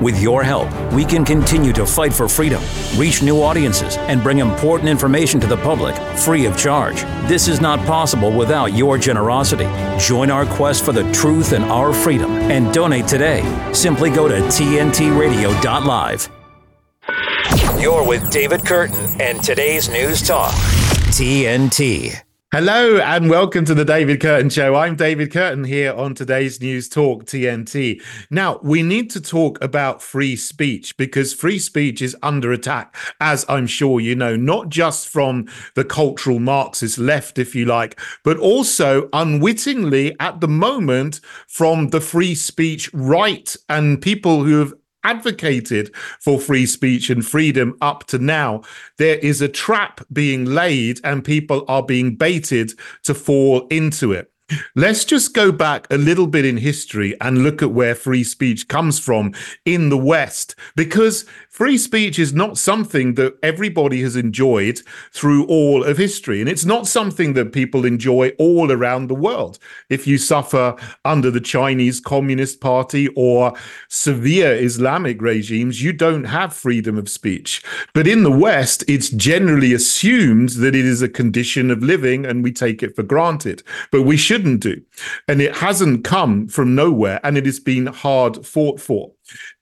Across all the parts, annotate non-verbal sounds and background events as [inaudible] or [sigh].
With your help, we can continue to fight for freedom, reach new audiences, and bring important information to the public free of charge. This is not possible without your generosity. Join our quest for the truth and our freedom and donate today. Simply go to tntradio.live. You're with David Kurten and today's News Talk, TNT. Hello and welcome to the David Kurten Show. I'm David Kurten here on today's News Talk TNT. Now, we need to talk about free speech because free speech is under attack, as I'm sure you know, not just from the cultural Marxist left, if you like, but also unwittingly at the moment from the free speech right and people who have advocated for free speech and freedom up to now, there is a trap being laid and people are being baited to fall into it. Let's just go back a little bit in history and look at where free speech comes from in the West, because free speech is not something that everybody has enjoyed through all of history. And it's not something that people enjoy all around the world. If you suffer under the Chinese Communist Party or severe Islamic regimes, you don't have freedom of speech. But in the West, it's generally assumed that it is a condition of living and we take it for granted. But we shouldn't do. And it hasn't come from nowhere and it has been hard fought for.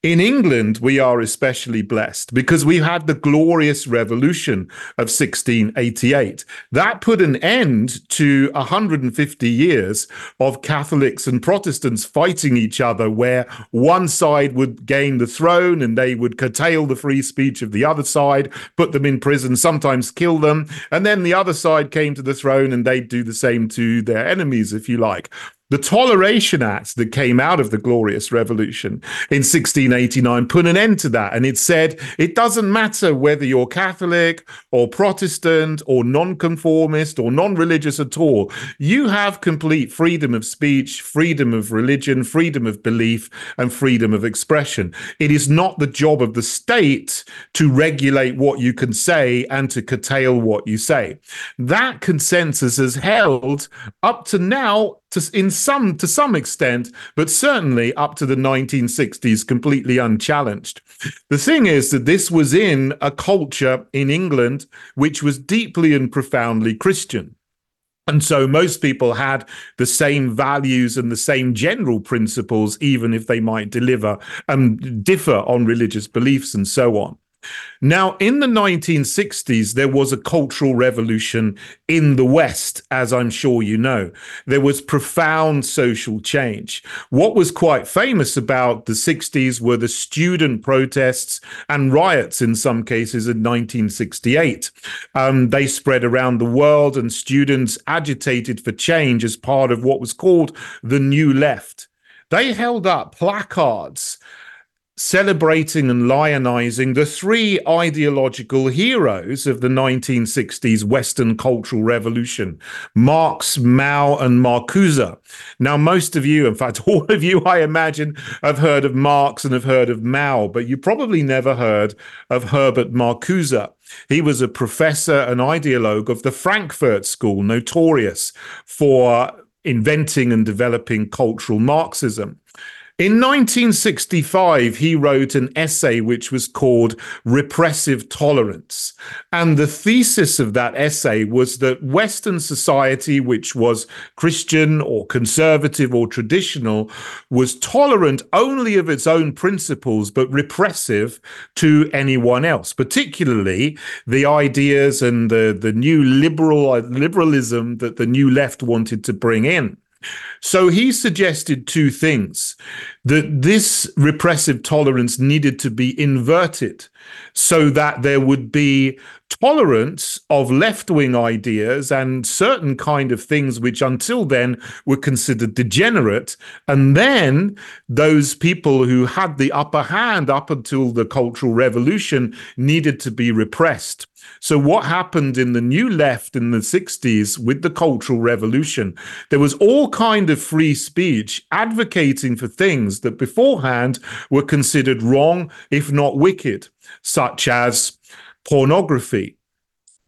In England, we are especially blessed because we had the glorious revolution of 1688. That put an end to 150 years of Catholics and Protestants fighting each other, where one side would gain the throne and they would curtail the free speech of the other side, put them in prison, sometimes kill them. And then the other side came to the throne and they'd do the same to their enemies, if you like. The Toleration Act that came out of the Glorious Revolution in 1689 put an end to that. And it said it doesn't matter whether you're Catholic or Protestant or nonconformist or non religious at all. You have complete freedom of speech, freedom of religion, freedom of belief, and freedom of expression. It is not the job of the state to regulate what you can say and to curtail what you say. That consensus has held up to now to, in some to some extent, but certainly up to the 1960s, completely unchallenged. The thing is that this was in a culture in England which was deeply and profoundly Christian. And so most people had the same values and the same general principles, even if they might deliver and differ on religious beliefs and so on. Now, in the 1960s, there was a cultural revolution in the West, as I'm sure you know. There was profound social change. What was quite famous about the 60s were the student protests and riots in some cases in 1968. Um, they spread around the world, and students agitated for change as part of what was called the New Left. They held up placards celebrating and lionizing the three ideological heroes of the 1960s Western cultural revolution Marx, Mao, and Marcuse. Now, most of you, in fact, [laughs] all of you, I imagine, have heard of Marx and have heard of Mao, but you probably never heard of Herbert Marcuse. He was a professor and ideologue of the Frankfurt School, notorious for inventing and developing cultural Marxism. In 1965, he wrote an essay which was called Repressive Tolerance. And the thesis of that essay was that Western society, which was Christian or conservative or traditional, was tolerant only of its own principles, but repressive to anyone else, particularly the ideas and the, the new liberal uh, liberalism that the new left wanted to bring in. So he suggested two things that this repressive tolerance needed to be inverted so that there would be tolerance of left-wing ideas and certain kind of things which until then were considered degenerate. And then those people who had the upper hand up until the cultural revolution needed to be repressed. So what happened in the new left in the 60s with the cultural revolution? There was all kind of free speech advocating for things that beforehand were considered wrong if not wicked such as pornography,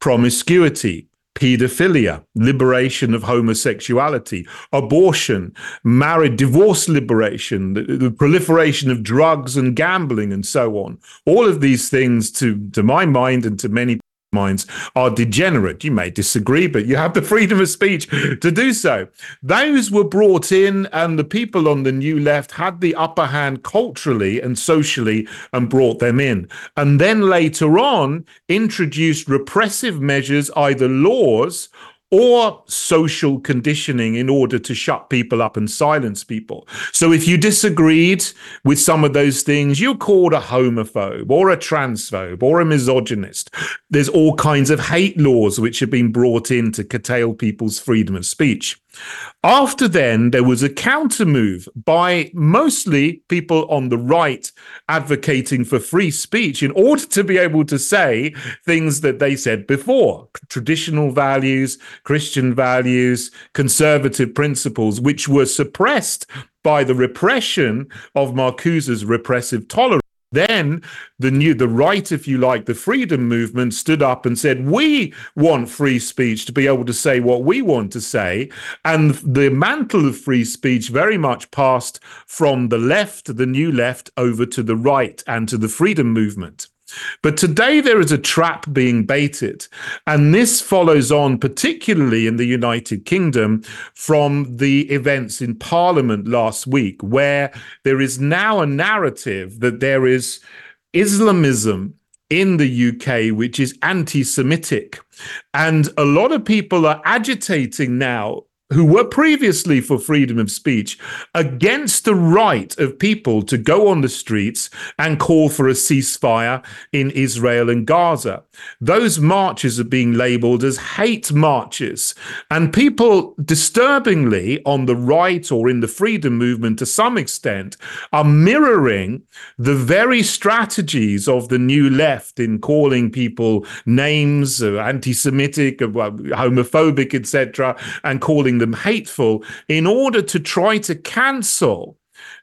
promiscuity, pedophilia, liberation of homosexuality, abortion, marriage, divorce liberation, the, the, proliferation of drugs and gambling, and so on. All of these things, to, to my mind and to many minds are degenerate. You may disagree, but you have the freedom of speech to do so. Those were brought in, and the people on the new left had the upper hand culturally and socially and brought them in. And then later on, introduced repressive measures, either laws or social conditioning in order to shut people up and silence people. So if you disagreed with some of those things, you're called a homophobe or a transphobe or a misogynist. There's all kinds of hate laws which have been brought in to curtail people's freedom of speech. After then, there was a counter move by mostly people on the right advocating for free speech in order to be able to say things that they said before traditional values, Christian values, conservative principles, which were suppressed by the repression of Marcuse's repressive tolerance. Then the new, the right, if you like, the freedom movement stood up and said, "We want free speech to be able to say what we want to say," and the mantle of free speech very much passed from the left, the new left, over to the right and to the freedom movement. But today there is a trap being baited. And this follows on, particularly in the United Kingdom, from the events in Parliament last week, where there is now a narrative that there is Islamism in the UK, which is anti Semitic. And a lot of people are agitating now who were previously for freedom of speech against the right of people to go on the streets and call for a ceasefire in Israel and Gaza. Those marches are being labeled as hate marches. And people, disturbingly, on the right or in the freedom movement to some extent, are mirroring the very strategies of the new left in calling people names, uh, anti Semitic, uh, homophobic, etc., and calling them hateful in order to try to cancel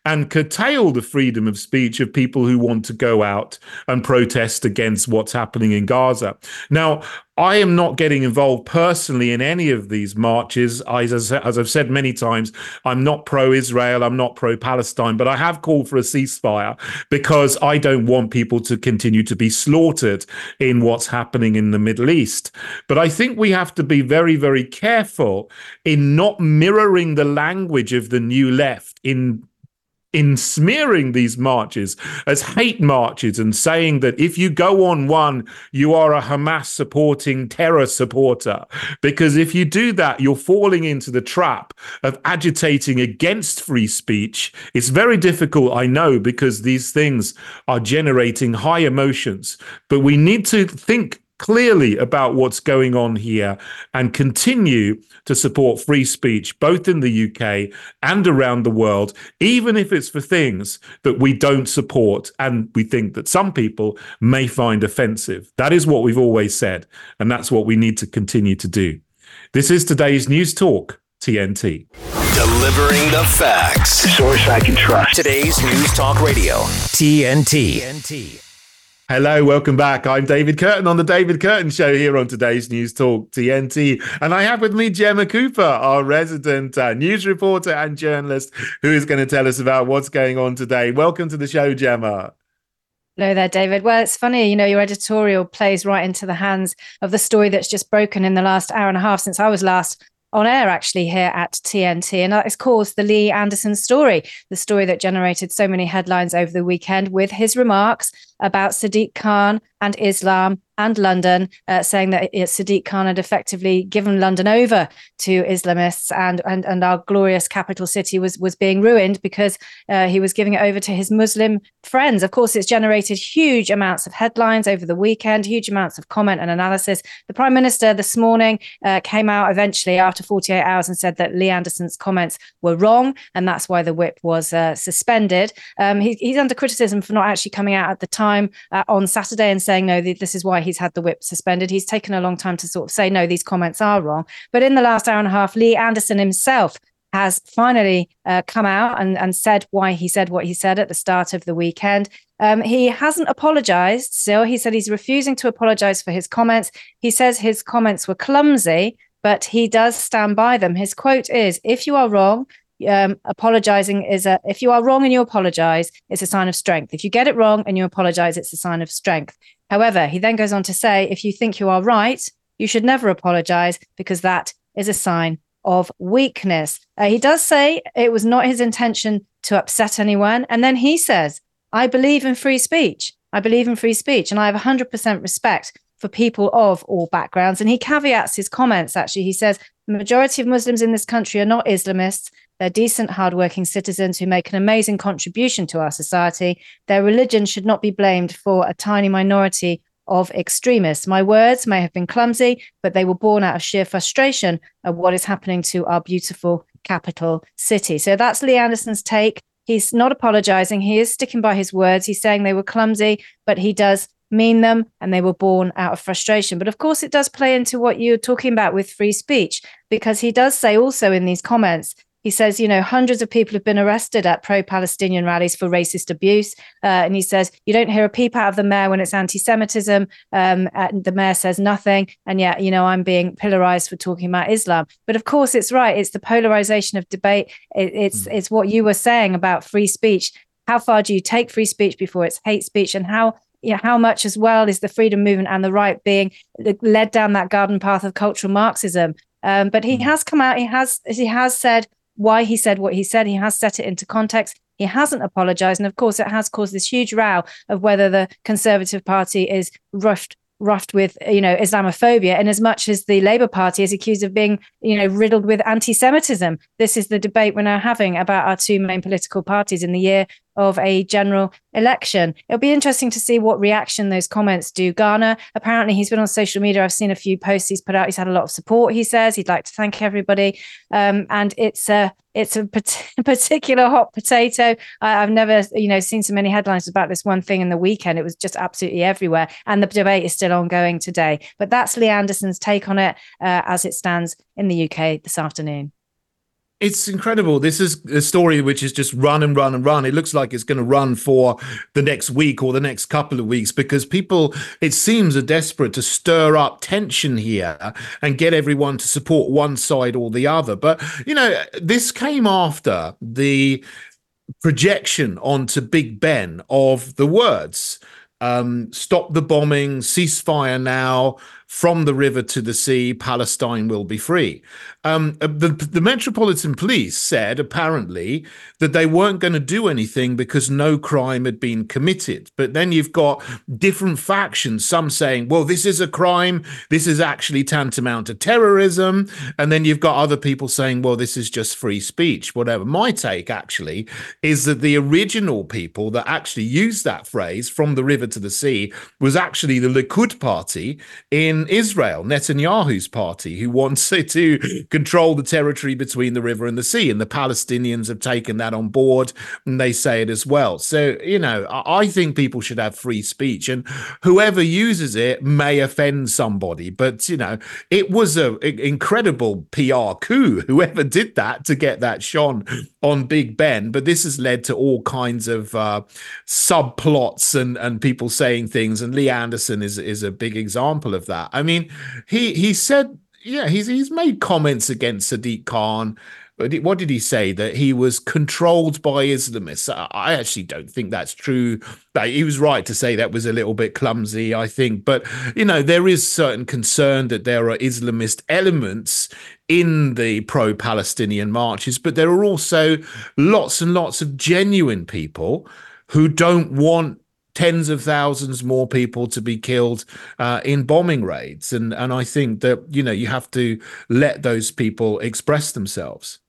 and curtail the freedom of speech of people who want to go out and protest against what's happening in Gaza. Now, I am not getting involved personally in any of these marches. As, as I've said many times, I'm not pro Israel, I'm not pro Palestine, but I have called for a ceasefire because I don't want people to continue to be slaughtered in what's happening in the Middle East. But I think we have to be very, very careful in not mirroring the language of the new left in in smearing these marches as hate marches and saying that if you go on one, you are a Hamas supporting terror supporter. Because if you do that, you're falling into the trap of agitating against free speech. It's very difficult, I know, because these things are generating high emotions. But we need to think clearly about what's going on here and continue to support free speech, both in the UK and around the world, even if it's for things that we don't support and we think that some people may find offensive. That is what we've always said, and that's what we need to continue to do. This is today's News Talk, TNT. Delivering the facts. Source I can trust. Today's News Talk Radio, TNT. TNT. Hello, welcome back. I'm David Kurten on the David Kurten Show here on today's News Talk TNT. And I have with me Gemma Cooper, our resident uh, news reporter and journalist, who is going to tell us about what's going on today. Welcome to the show, Gemma. Hello there, David. Well, it's funny, you know, your editorial plays right into the hands of the story that's just broken in the last hour and a half since I was last on air actually here at TNT, and that is caused the Lee Anderson story, the story that generated so many headlines over the weekend with his remarks about Sadiq Khan and Islam and London, uh, saying that Sadiq Khan had effectively given London over to Islamists, and and and our glorious capital city was was being ruined because uh, he was giving it over to his Muslim friends. Of course, it's generated huge amounts of headlines over the weekend, huge amounts of comment and analysis. The Prime Minister this morning uh, came out eventually after 48 hours and said that Lee Anderson's comments were wrong, and that's why the whip was uh, suspended. Um, he, he's under criticism for not actually coming out at the time uh, on Saturday and saying no, this is why he's had the whip suspended. He's taken a long time to sort of say, no, these comments are wrong. But in the last hour and a half, Lee Anderson himself has finally uh, come out and, and said why he said what he said at the start of the weekend. Um, he hasn't apologized still. He said he's refusing to apologize for his comments. He says his comments were clumsy, but he does stand by them. His quote is If you are wrong, um, apologizing is a if you are wrong and you apologize it's a sign of strength if you get it wrong and you apologize it's a sign of strength however he then goes on to say if you think you are right you should never apologize because that is a sign of weakness. Uh, he does say it was not his intention to upset anyone. And then he says i believe in free speech. I believe in free speech and i have 100% respect for people of all backgrounds. And he caveats his comments actually. He says the majority of muslims in this country are not islamists they're decent, hardworking citizens who make an amazing contribution to our society. Their religion should not be blamed for a tiny minority of extremists. My words may have been clumsy, but they were born out of sheer frustration at what is happening to our beautiful capital city. So that's Lee Anderson's take. He's not apologizing. He is sticking by his words. He's saying they were clumsy, but he does mean them and they were born out of frustration. But of course, it does play into what you're talking about with free speech, because he does say also in these comments he says, you know, hundreds of people have been arrested at pro Palestinian rallies for racist abuse. Uh, and he says, you don't hear a peep out of the mayor when it's anti Semitism. Um, the mayor says nothing. And yet, you know, I'm being pillarized for talking about Islam. But of course, it's right. It's the polarization of debate. It, it's, mm. it's what you were saying about free speech. How far do you take free speech before it's hate speech? And how you know, how much as well is the freedom movement and the right being led down that garden path of cultural Marxism? Um, but he mm. has come out. He has he has said why he said what he said. He has set it into context. He hasn't apologized. And of course, it has caused this huge row of whether the Conservative Party is rushed roughed with you know islamophobia and as much as the labor party is accused of being you know riddled with anti-semitism this is the debate we're now having about our two main political parties in the year of a general election. It'll be interesting to see what reaction those comments do garner. Apparently, he's been on social media. I've seen a few posts he's put out. He's had a lot of support. He says he'd like to thank everybody, um, and it's a it's a [laughs] particular hot potato. I, have never you know seen so many headlines about this one thing in the weekend. It was just absolutely everywhere, and the debate is still ongoing today. But that's Lee Anderson's take on it uh, as it stands in the UK this afternoon. It's incredible. This is a story which is just run and run and run. It looks like it's going to run for the next week or the next couple of weeks because people, it seems, are desperate to stir up tension here and get everyone to support one side or the other. But, you know, this came after the projection onto Big Ben of the words um, stop the bombing, ceasefire now, from the river to the sea, Palestine will be free. Um, uh, the, the Metropolitan Police said apparently that they weren't going to do anything because no crime had been committed. But then you've got different factions, some saying, well, this is a crime, this is actually tantamount to terrorism. And then you've got other people saying, well, this is just free speech, whatever. My take actually is that the original people that actually used that phrase from the river to the sea was actually the Likud party in Israel, Netanyahu's party, who wants to control the territory between the river and the sea. And the Palestinians have taken that on board and they say it as well. So, you know, I think people should have free speech and whoever uses it may offend somebody. But, you know, it was an incredible PR coup, [laughs] whoever did that to get that shone on Big Ben. But this has led to all kinds of uh, subplots and, and people saying things. And Lee Anderson is, is a big example of that. I mean, he he said, yeah, he's he's made comments against Sadiq Khan. But what did he say? That he was controlled by Islamists. I actually don't think that's true. He was right to say that was a little bit clumsy, I think. But, you know, there is certain concern that there are Islamist elements in the pro Palestinian marches, but there are also lots and lots of genuine people who don't want tens of thousands more people to be killed uh, in bombing raids and and I think that you know you have to let those people express themselves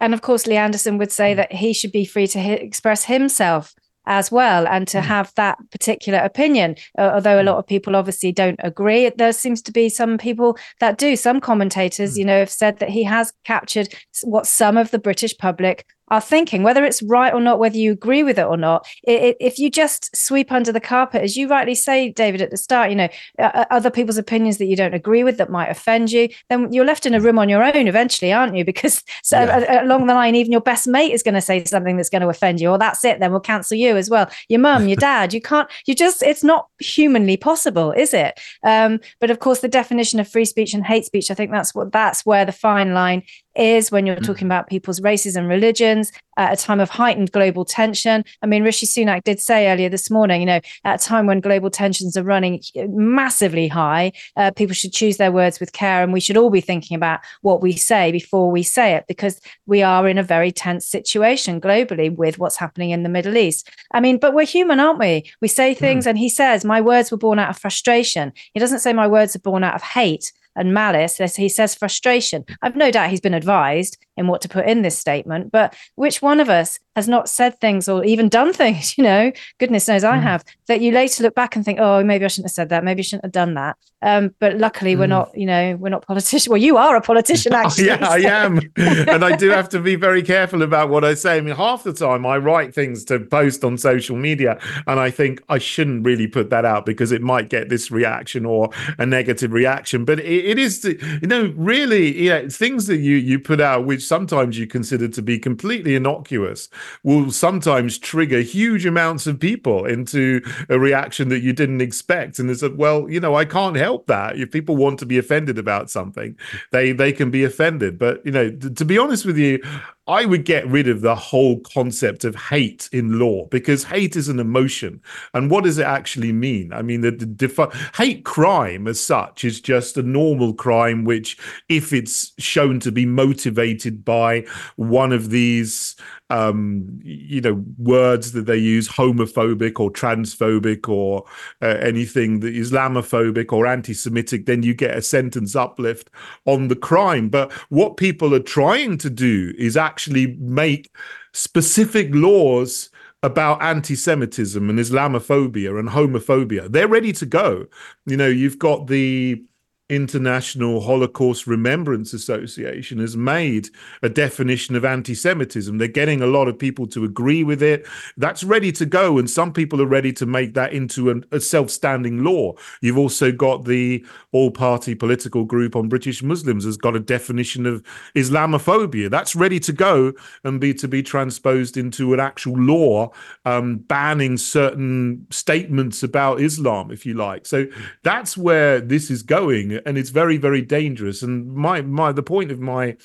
and of course Lee Anderson would say that he should be free to express himself as well and to mm. have that particular opinion uh, although a mm. lot of people obviously don't agree there seems to be some people that do some commentators mm. you know have said that he has captured what some of the british public are thinking, whether it's right or not, whether you agree with it or not. It, it, if you just sweep under the carpet, as you rightly say, David, at the start, you know, uh, other people's opinions that you don't agree with that might offend you, then you're left in a room on your own eventually, aren't you? [laughs] Because so yeah. along the line, even your best mate is going to say something that's going to offend you, or that's it, then we'll cancel you as well. Your mum, your [laughs] dad, you can't, you just, it's not humanly possible, is it? Um, but of course, the definition of free speech and hate speech, I think that's what that's where the fine line is when you're mm. talking about people's races and religions at a time of heightened global tension. I mean, Rishi Sunak did say earlier this morning, you know, at a time when global tensions are running massively high, uh, people should choose their words with care. And we should all be thinking about what we say before we say it, because we are in a very tense situation globally with what's happening in the Middle East. I mean, but we're human, aren't we? We say things, mm. and he says, My words were born out of frustration. He doesn't say, My words are born out of hate and malice. He says frustration. I've no doubt he's been advised in what to put in this statement, but which one of us has not said things or even done [laughs] things, you know, goodness knows I mm. have, that you later look back and think, oh, maybe I shouldn't have said that. Maybe I shouldn't have done that. Um, but luckily, mm. we're not, you know, we're not politicians. Well, you are a politician, [laughs] actually. yeah, I [laughs] am. and I do have to be very careful about what I say. I mean, half the time I write things to post on social media, and I think I shouldn't really put that out because it might get this reaction or a negative reaction. But it, it is, you know, really, yeah, things that you you put out, which sometimes you consider to be completely innocuous will sometimes trigger huge amounts of people into a reaction that you didn't expect. And it's like, well, you know, I can't help that. If people want to be offended about something, they they can be offended. But you know, to be honest with you, I would get rid of the whole concept of hate in law because hate is an emotion. And what does it actually mean? I mean, the, the defi- hate crime as such is just a normal crime, which, if it's shown to be motivated by one of these um, you know, words that they use, homophobic or transphobic or uh, anything that Islamophobic or anti-Semitic, then you get a sentence uplift on the crime. But what people are trying to do is actually make specific laws about anti-Semitism and Islamophobia and homophobia. They're ready to go. You know, you've got the International Holocaust Remembrance Association has made a definition of anti Semitism. They're getting a lot of people to agree with it. That's ready to go. And some people are ready to make that into an, a self standing law. You've also got the all party political group on British Muslims has got a definition of Islamophobia. That's ready to go and be to be transposed into an actual law um, banning certain statements about Islam, if you like. So that's where this is going and it's very very dangerous. And my my the point of my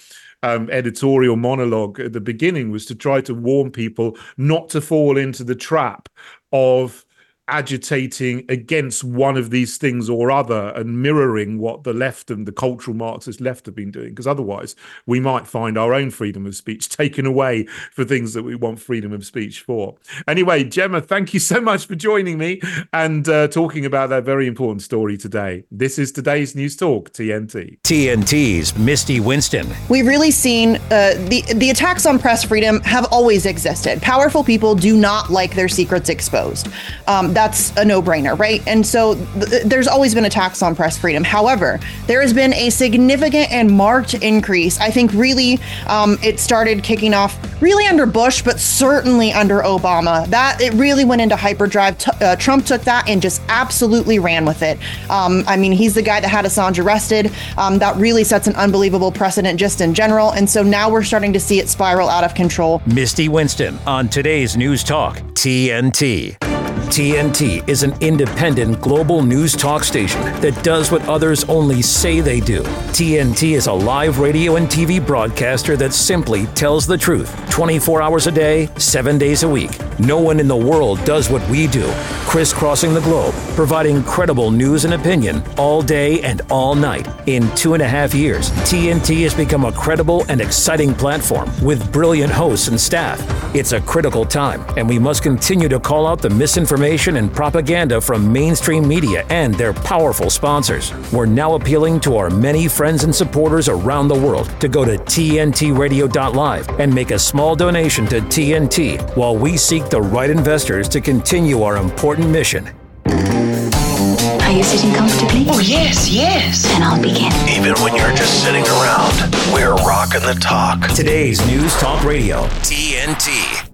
um, editorial monologue at the beginning was to try to warn people not to fall into the trap of agitating against one of these things or other and mirroring what the left and the cultural Marxist left have been doing. Because otherwise, we might find our own freedom of speech [laughs] taken away for things that we want freedom of speech for. Anyway, Gemma, thank you so much for joining me and uh, talking about that very important story today. This is today's News Talk, TNT. TNT's Misty Winston. We've really seen uh, the, the attacks on press freedom have always existed. Powerful people do not like their secrets exposed. Um, that's a no brainer, right? And so th- there's always been attacks on press freedom. However, there has been a significant and marked increase. I think really um, it started kicking off really under Bush, but certainly under Obama. That it really went into hyperdrive. T- uh, Trump took that and just absolutely ran with it. Um, I mean, he's the guy that had Assange arrested. Um, that really sets an unbelievable precedent just in general. And so now we're starting to see it spiral out of control. Misty Winston on today's News Talk, TNT. TNT is an independent global news talk station that does what others only say they do. TNT is a live radio and TV broadcaster that simply tells the truth 24 hours a day, 7 days a week. No one in the world does what we do, crisscrossing the globe, providing credible news and opinion all day and all night. In two and a half years, TNT has become a credible and exciting platform with brilliant hosts and staff. It's a critical time, and we must continue to call out the misinformation misinformation and propaganda from mainstream media and their powerful sponsors. We're now appealing to our many friends and supporters around the world to go to TNTRadio.live and make a small donation to TNT while we seek the right investors to continue our important mission. Are you sitting comfortably? Oh, yes, yes. Then I'll begin. Even when you're just sitting around, we're rocking the talk. Today's News Talk Radio. TNT.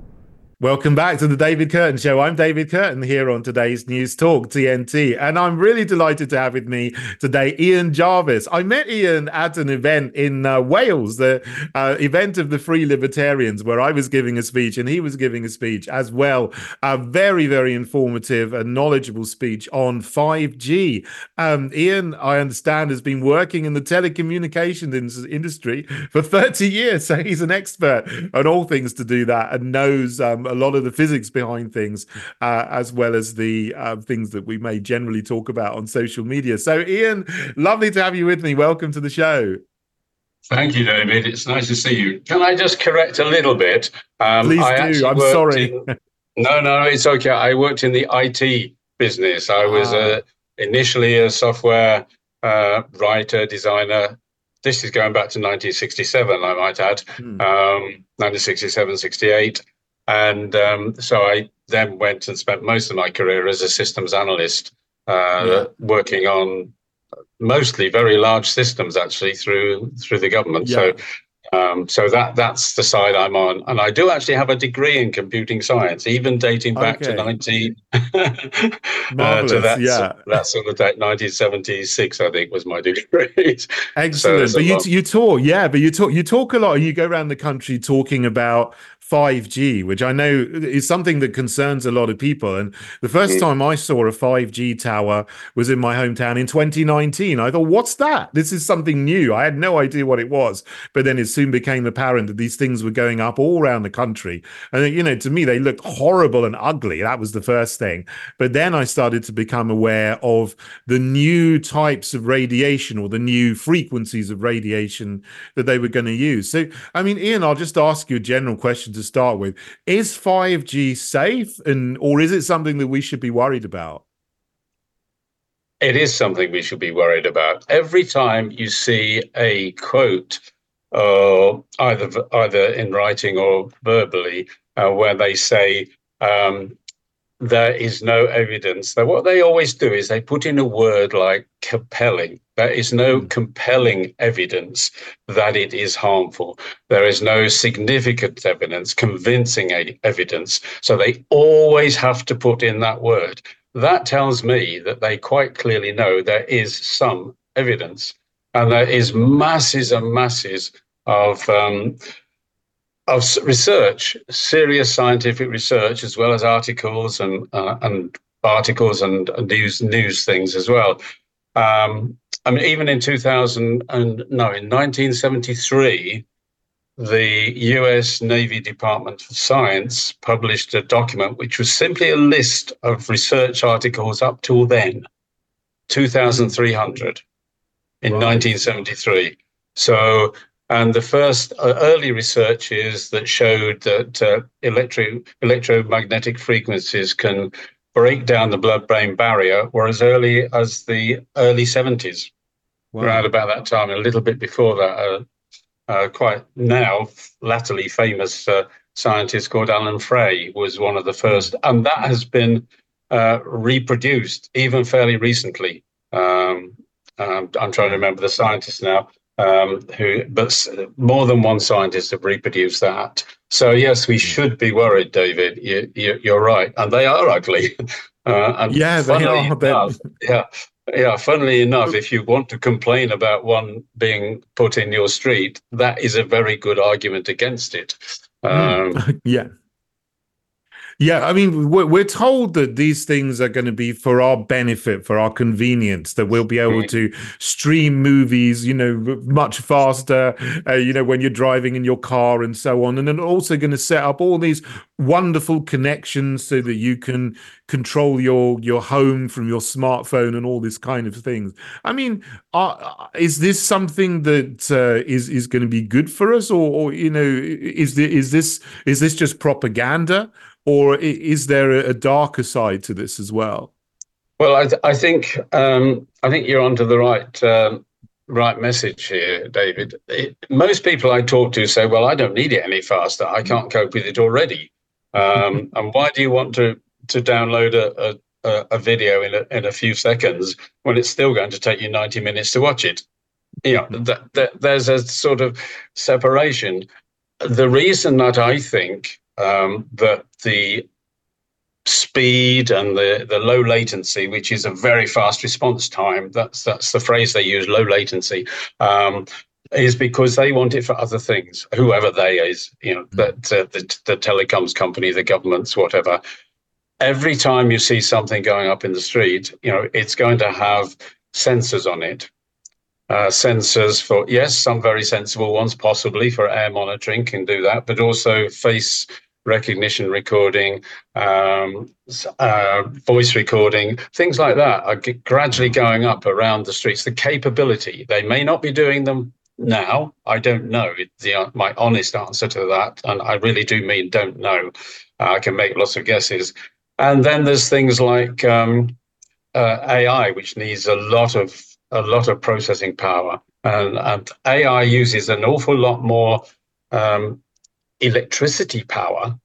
Welcome back to the David Kurten Show. I'm David Kurten here on today's News Talk TNT, and I'm really delighted to have with me today Ian Jarvis. I met Ian at an event in uh, Wales, the uh, event of the Free Libertarians, where I was giving a speech and he was giving a speech as well. A very, very informative and knowledgeable speech on 5G. Um, Ian, I understand, has been working in the telecommunications industry for 30 years, so he's an expert on all things to do that and knows. Um, a lot of the physics behind things, uh, as well as the uh, things that we may generally talk about on social media. So, Ian, lovely to have you with me. Welcome to the show. Thank you, David. It's nice to see you. Can I just correct a little bit? Um, Please I do. I'm sorry. In, no, no, it's okay. I worked in the IT business. I was ah. uh, initially a software uh, writer, designer. This is going back to 1967, I might add, hmm. um, 1967, 68. And um, so I then went and spent most of my career as a systems analyst, uh, yeah. working on mostly very large systems actually through through the government. Yeah. So um, so that that's the side I'm on, and I do actually have a degree in computing science, even dating back okay. to 19 [laughs] uh, to that, yeah. that sort of date, 1976, I think was my degree. [laughs] Excellent. So but you you talk, yeah, but you talk you talk a lot, and you go around the country talking about 5G, which I know is something that concerns a lot of people. And the first mm. time I saw a 5G tower was in my hometown in 2019. I thought, what's that? This is something new. I had no idea what it was. But then it soon became apparent that these things were going up all around the country. And, you know, to me, they looked horrible and ugly. That was the first thing. But then I started to become aware of the new types of radiation or the new frequencies of radiation that they were going to use. So, I mean, Ian, I'll just ask you a general question to start with. Is 5G safe and or is it something that we should be worried about? It is something we should be worried about. Every time you see a quote, uh, either either in writing or verbally, uh, where they say um, there is no evidence. That what they always do is they put in a word like compelling. There is no hmm. compelling evidence that it is harmful. There is no significant evidence, convincing evidence. So they always have to put in that word. That tells me that they quite clearly know there is some evidence. And there is masses and masses of um, of research, serious scientific research, as well as articles and uh, and articles and, news news things as well. Um, I mean, even in 2000 and no, in 1973, the U.S. Navy Department of Science published a document which was simply a list of research articles up till then, 2,300 in right. 1973. So and the first uh, early research is that showed that uh, electro, electromagnetic frequencies can break down the blood brain barrier were as early as the early 70s, wow. around about that time, a little bit before that. Uh, uh, quite now, latterly famous uh, scientist called Alan Frey was one of the first, and that has been uh, reproduced even fairly recently. Um, um, I'm trying to remember the scientist now um, who, but more than one scientist have reproduced that. So yes, we should be worried, David. You, are right, and they are ugly. [laughs] Uh, and yeah, they are. Enough, yeah, yeah. Funnily enough, if you want to complain about one being put in your street, that is a very good argument against it. Hmm. Um, [laughs] yeah. Yeah, I mean, we're, we're told that these things are going to be for our benefit, for our convenience, that we'll be able to stream movies, you know, much faster, uh, you know, when you're driving in your car and so on. And then also going to set up all these wonderful connections so that you can control your your home from your smartphone and all this kind of things. I mean, uh, is this something that uh, is is going to be good for us, or, or you know, is the, is this is this just propaganda? Or is there a darker side to this as well? Well, I, th- I think um, I think you're onto the right um, right message here, David. It, most people I talk to say, "Well, I don't need it any faster. I can't cope with it already." Um, [laughs] and why do you want to to download a, a a, video in a, in a few seconds when it's still going to take you 90 minutes to watch it. You know, that, that there's a sort of separation. The reason that I think um, that the speed and the, the low latency, which is a very fast response time. That's that's the phrase they use, low latency, um, is because they want it for other things. Whoever they is, you know, that uh, the the telecoms company, the governments, whatever. Every time you see something going up in the street, you know, it's going to have sensors on it. Uh, sensors for yes, some very sensible ones, possibly for air monitoring can do that, but also face recognition recording, um, uh, voice recording, things like that are g- gradually going up around the streets. The capability, they may not be doing them now. I don't know. The, uh, my honest answer to that, and I really do mean don't know. Uh, I can make lots of guesses. And then there's things like um, uh, AI, which needs a lot of a lot of processing power, and, and AI uses an awful lot more um, electricity power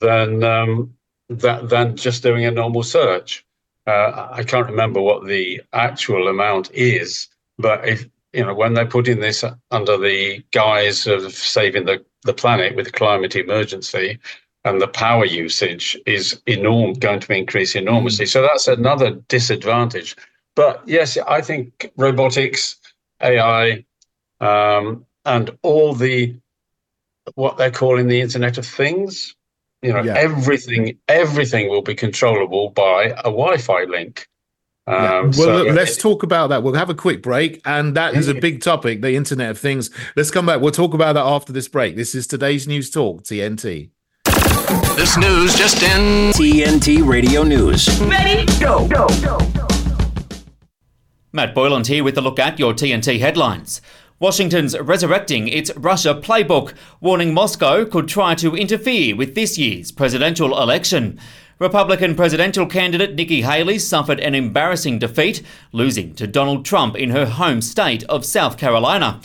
than um, that, than just doing a normal search. Uh, I can't remember what the actual amount is, but if you know when they're putting this under the guise of saving the, the planet with climate emergency, and the power usage is enorm- going to increase enormously. So that's another disadvantage. But yes, I think robotics, AI, um, and all the what they're calling the Internet of Things. You know, yeah. everything everything will be controllable by a Wi-Fi link. Um, yeah. Well, so, look, let's talk about that. We'll have a quick break, and that is a big topic, the Internet of Things. Let's come back. We'll talk about that after this break. This is today's news talk, TNT. This news just in. TNT Radio News. Ready? Go. Go. Go. Matt Boyland here with a look at your TNT headlines. Washington's resurrecting its Russia playbook, warning Moscow could try to interfere with this year's presidential election. Republican presidential candidate Nikki Haley suffered an embarrassing defeat, losing to Donald Trump in her home state of South Carolina.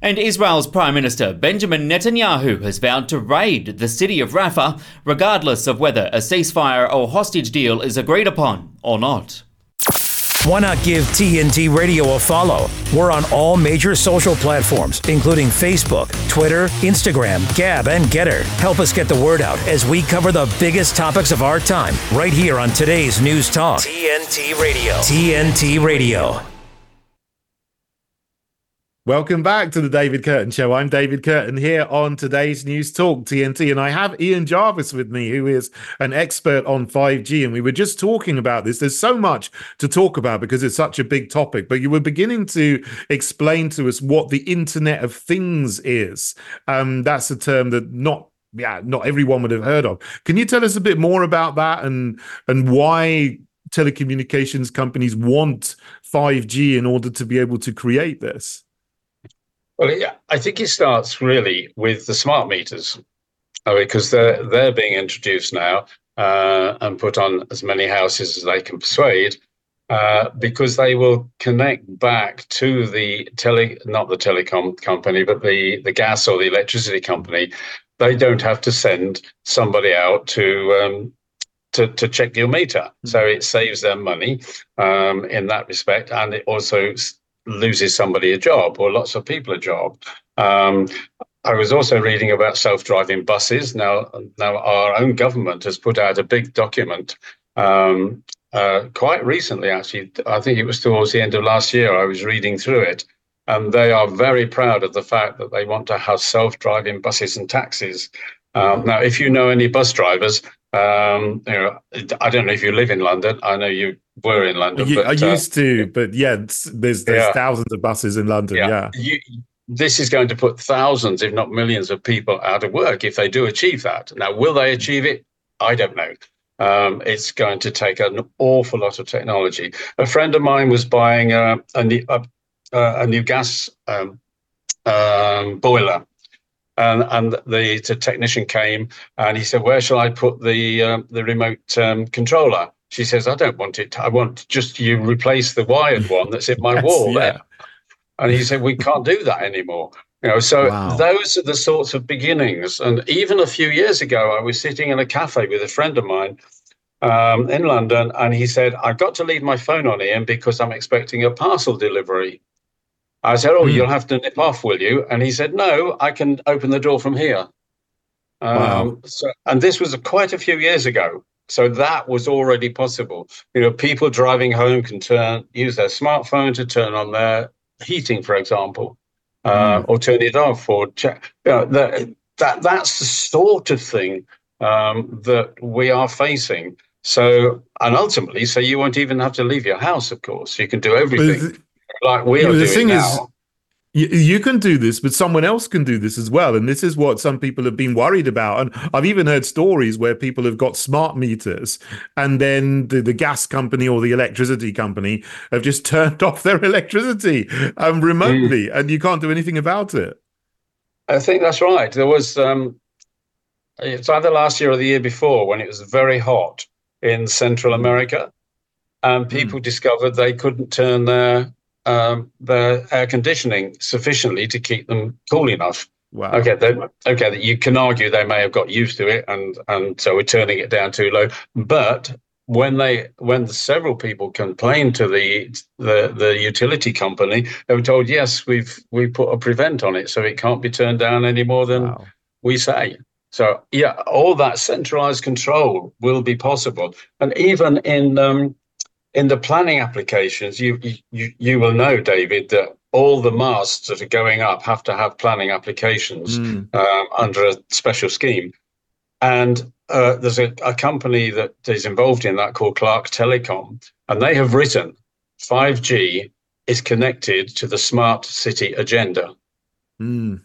And Israel's Prime Minister Benjamin Netanyahu has vowed to raid the city of Rafah, regardless of whether a ceasefire or hostage deal is agreed upon or not. Why not give TNT Radio a follow? We're on all major social platforms, including Facebook, Twitter, Instagram, Gab, and Getter. Help us get the word out as we cover the biggest topics of our time right here on today's News Talk. TNT Radio. TNT Radio. Welcome back to the David Kurten Show. I'm David Kurten here on today's News Talk TNT, and I have Ian Jarvis with me, who is an expert on 5G. And we were just talking about this. There's so much to talk about because it's such a big topic, but you were beginning to explain to us what the Internet of Things is. Um, that's a term that not yeah, not everyone would have heard of. Can you tell us a bit more about that and and why telecommunications companies want 5G in order to be able to create this? Well, yeah, I think it starts really with the smart meters uh, because they're they're being introduced now uh, and put on as many houses as they can persuade. Uh, because they will connect back to the tele, not the telecom company, but the, the gas or the electricity company. They don't have to send somebody out to um, to, to check your meter. Mm-hmm. So it saves them money um, in that respect, and it also loses somebody a job or lots of people a job. Um, I was also reading about self-driving buses. Now, now our own government has put out a big document um, uh, quite recently. Actually, I think it was towards the end of last year. I was reading through it, and they are very proud of the fact that they want to have self-driving buses and taxis. Um, now, if you know any bus drivers, um, you know, I don't know if you live in London. I know you were in London. You, but, I uh, used uh, to, but yeah, there's there's yeah. thousands of buses in London. Yeah, yeah. You, this is going to put thousands, if not millions, of people out of work if they do achieve that. Now, will they achieve it? I don't know. Um, it's going to take an awful lot of technology. A friend of mine was buying a, a, new, a, a new gas um, um, boiler and, and the, the, technician came and he said, "Where shall I put the um, the remote um, controller?" She says, "I don't want it. I want just you replace the wired one that's in my [laughs] yes, wall yeah. there." And he said, "We can't do that anymore." You know, so wow. those are the sorts of beginnings. And even a few years ago, I was sitting in a cafe with a friend of mine, um, in London, and he said, "I've got to leave my phone on, Ian, because I'm expecting a parcel delivery." I said, "Oh, mm. you'll have to nip off, will you?" And he said, "No, I can open the door from here." Um, wow. So, and this was quite a few years ago. So that was already possible. You know, people driving home can turn use their smartphone to turn on their heating, for example, uh, mm. or turn it off, or check. You know, that, that that's the sort of thing um, that we are facing. So, and ultimately, so you won't even have to leave your house. Of course, you can do everything like we are doing now. Is, you, can do this, but someone else can do this as well. And this is what some people have been worried about. And I've even heard stories where people have got smart meters and then the, the gas company or the electricity company have just [laughs] turned off their electricity um, remotely mm. and you can't do anything about it. I think that's right. There was, um, it's either last year or the year before when it was very hot in Central mm. America and people mm. discovered they couldn't turn their um, the air conditioning sufficiently to keep them cool enough. Wow. Okay, they, okay. You can argue they may have got used to it, and and so we're turning it down too low. But when they when several people complained to the the the utility company, they were told, yes, we've we put a prevent on it, so it can't be turned down any more than wow. we say. So yeah, all that centralized control will be possible, and even in um, in the planning applications, you, you you will know, David, that all the masts that are going up have to have planning applications mm. um, under a special scheme. And uh, there's a, a, company that is involved in that called Clarke Telecom, and they have written 5G is connected to the smart city agenda. Mm.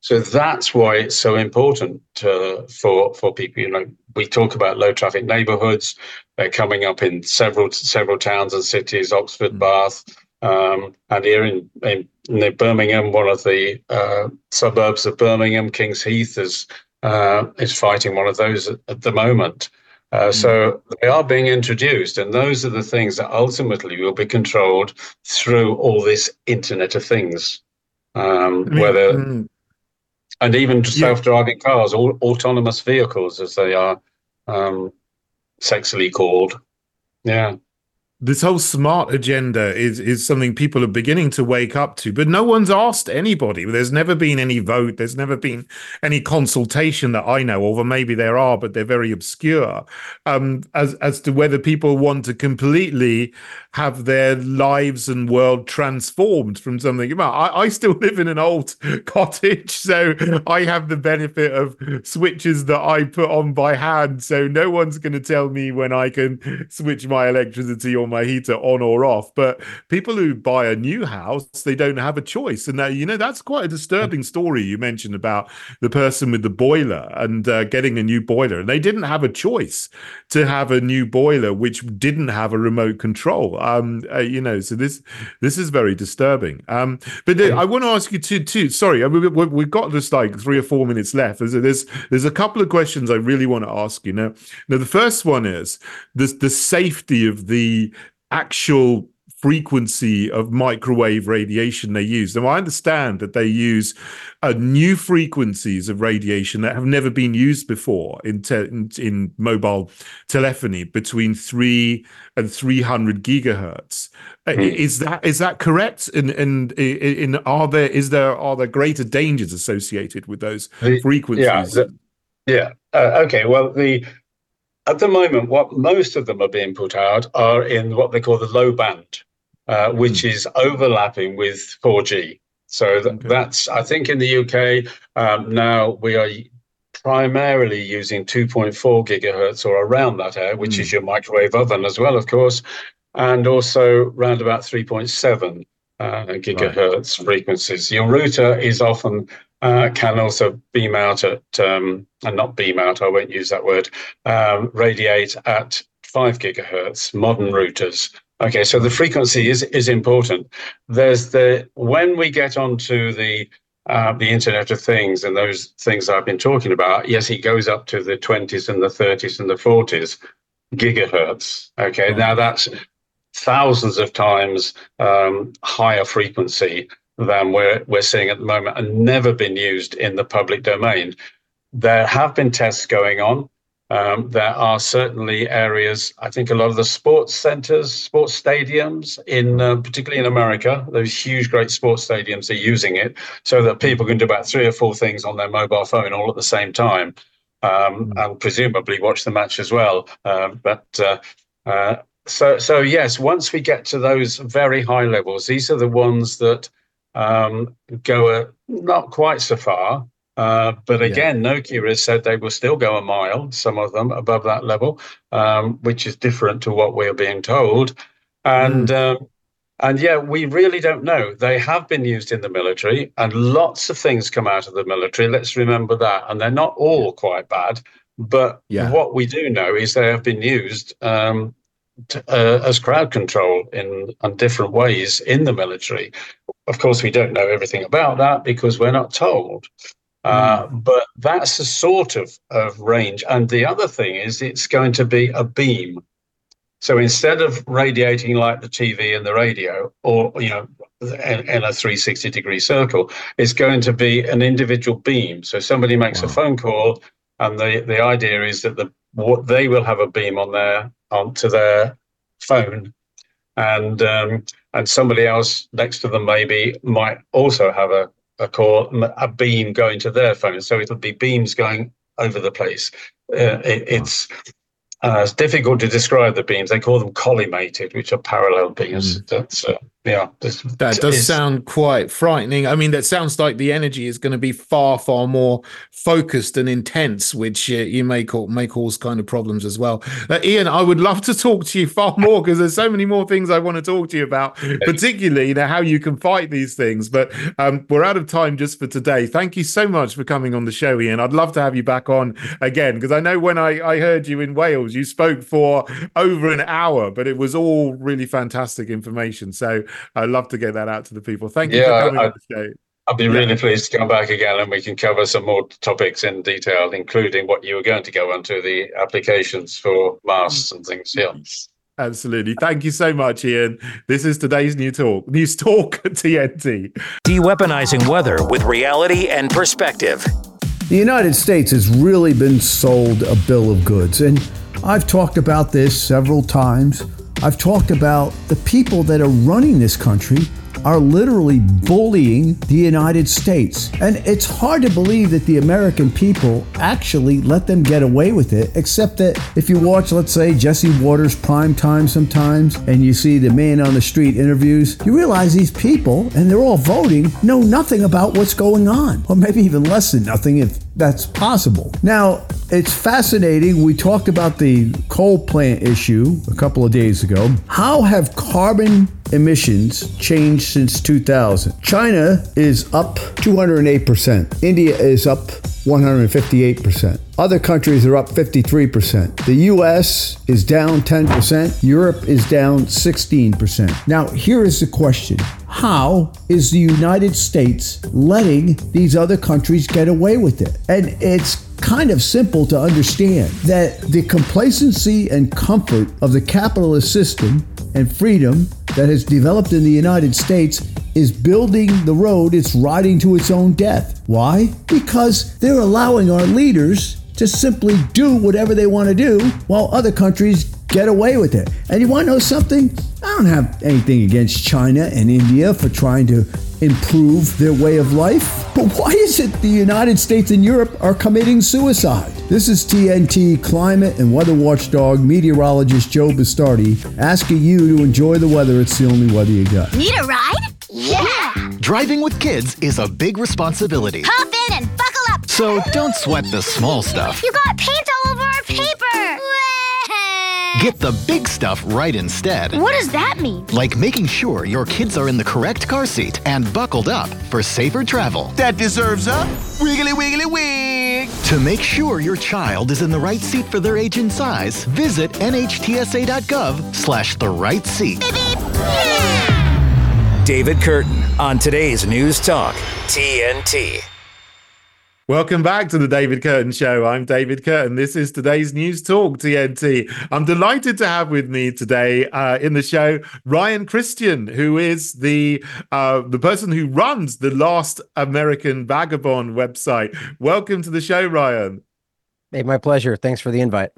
So that's why it's so important to, for for people. You know, we talk about low traffic neighbourhoods. They're coming up in several several towns and cities, Oxford, mm. Bath, um, and here in, in, in, Birmingham, one of the uh, suburbs of Birmingham, Kings Heath is uh, is fighting one of those at, at the moment. Uh, mm. So they are being introduced, and those are the things that ultimately will be controlled through all this Internet of Things. Um, I mean, whether mm and even self-driving cars, all autonomous vehicles, as they are um, sexily called. Yeah this whole smart agenda is is something people are beginning to wake up to but no one's asked anybody. There's never been any vote. There's never been any consultation that i know of or maybe there are but they're very obscure um, as as to whether people want to completely have their lives and world transformed from something. I, I still [laughs] live in an old [laughs] cottage so i have the benefit of switches that i put on by hand so no one's going to tell me when i can switch my electricity or my heater on or off. But people who buy a new house, they don't have a choice. And that, you know, that's quite a disturbing story you mentioned about the person with the boiler and uh, getting a new boiler. And they didn't have a choice to have a new boiler, which didn't have a remote control. Um, uh, you know, so this this is very disturbing. Um, but uh, I want to ask you too, too. Sorry, we, we, we've got just like three or four minutes left. There's, there's there's a couple of questions I really want to ask you. Now, now the first one is the the safety of the actual frequency of microwave radiation they use. Now, I understand that they use uh, new frequencies of radiation that have never been used before in, te- in, in mobile telephony between three and three hundred gigahertz. Mm. Is that is that correct? And and in, in, are there is there are there greater dangers associated with those frequencies? Yeah. The, yeah. Uh, okay. Well, the at the moment, what most of them are being put out are in what they call the low band, uh, which mm. is overlapping with 4G. So th- okay. that's, I think, in the UK um, now we are primarily using 2.4 gigahertz or around that air, which mm. is your microwave oven as well, of course, and also around about 3.7 uh, gigahertz right. frequencies. Your router is often uh, can also beam out at, um, and not beam out, I won't use that word, um, radiate at five gigahertz, modern routers. Okay, so the frequency is, is important. There's the, when we get onto the, uh, the Internet of Things and those things I've been talking about, yes, it goes up to the 20s and the 30s and the 40s gigahertz. Okay, now that's thousands of times um, higher frequency than we're, we're seeing at the moment and never been used in the public domain. There have been tests going on. Um, there are certainly areas, I think a lot of the sports centers, sports stadiums, in uh, particularly in America, those huge, great sports stadiums are using it so that people can do about three or four things on their mobile phone all at the same time. Um, mm. and presumably watch the match as well. Um, but uh, uh, so, so yes, once we get to those very high levels, these are the ones that um, go not quite so far. Uh, but again, yeah. Nokia has said they will still go a mile, some of them above that level, um, which is different to what we're being told. And mm. um, and yeah, we really don't know. They have been used in the military, and lots of things come out of the military. Let's remember that. And they're not all quite bad. But yeah. what we do know is they have been used um, to, uh, as crowd control in, in different ways in the military. Of course, we don't know everything about that because we're not told. Uh, hmm. but that's a sort of, of range. And the other thing is, it's going to be a beam. So instead of radiating like the TV and the radio, or you know, in, in a 360 degree circle, it's going to be an individual beam. So somebody makes wow. a phone call, and the the idea is that the what they will have a beam on their onto their phone, and um, and somebody else next to them maybe might also have a a call, a beam going to their phone. So it'll be beams going over the place. Uh, it, it's uh, it's difficult to describe the beams. They call them collimated, which are parallel beams. Mm. That's uh, yeah. That does is, sound quite frightening. I mean, that sounds like the energy is going to be far, far more focused and intense, which uh, you may call may cause kind of problems as well. Uh, Ian, I would love to talk to you far more because there's so many more things I want to talk to you about, particularly you know how you can fight these things. But um, we're out of time just for today. Thank you so much for coming on the show, Ian. I'd love to have you back on again because I know when I, I heard you in Wales you spoke for over an hour, but it was all really fantastic information. So I'd love to get that out to the people. Thank you yeah, for coming I, on the show. I'd be really pleased to come back again and we can cover some more topics in detail, including what you were going to go onto the applications for masks and things. Yeah. Absolutely. Thank you so much, Ian. This is today's New Talk, News Talk TNT. De-weaponizing weather with reality and perspective. The United States has really been sold a bill of goods, and I've talked about this several times. I've talked about the people that are running this country are literally bullying the United States. And it's hard to believe that the American people actually let them get away with it, except that if you watch, let's say, Jesse Watters' prime time sometimes, and you see the man on the street interviews, you realize these people, and they're all voting, know nothing about what's going on, or maybe even less than nothing if that's possible. Now, it's fascinating. We talked about the coal plant issue a couple of days ago. How have carbon emissions changed since 2000? China is up 208%. India is up 158%. Other countries are up 53%. The US is down 10%. Europe is down 16%. Now, here is the question How is the United States letting these other countries get away with it? And it's kind of simple to understand that the complacency and comfort of the capitalist system and freedom that has developed in the United States is building the road it's riding to its own death. Why? Because they're allowing our leaders to simply do whatever they want to do while other countries get away with it. And you want to know something? I don't have anything against China and India for trying to improve their way of life. But why is it the United States and Europe are committing suicide? This is TNT climate and weather watchdog meteorologist Joe Bastardi asking you to enjoy the weather. It's the only weather you got. Need a ride? Yeah! Driving with kids is a big responsibility. Hop in and buckle up. So don't sweat the small stuff. You got paint all over our paper. Get the big stuff right instead. What does that mean? Like making sure your kids are in the correct car seat and buckled up for safer travel. That deserves a wiggly wiggly wig. To make sure your child is in the right seat for their age and size, visit nhtsa.gov slash the right seat. Beep, beep. Yeah. David Kurten on today's News Talk, TNT. Welcome back to the David Kurten Show. I'm David Kurten. This is today's News Talk TNT. I'm delighted to have with me today uh, in the show Ryan Cristian, who is the uh, the person who runs the Last American Vagabond website. Welcome to the show, Ryan. Hey, my pleasure. Thanks for the invite.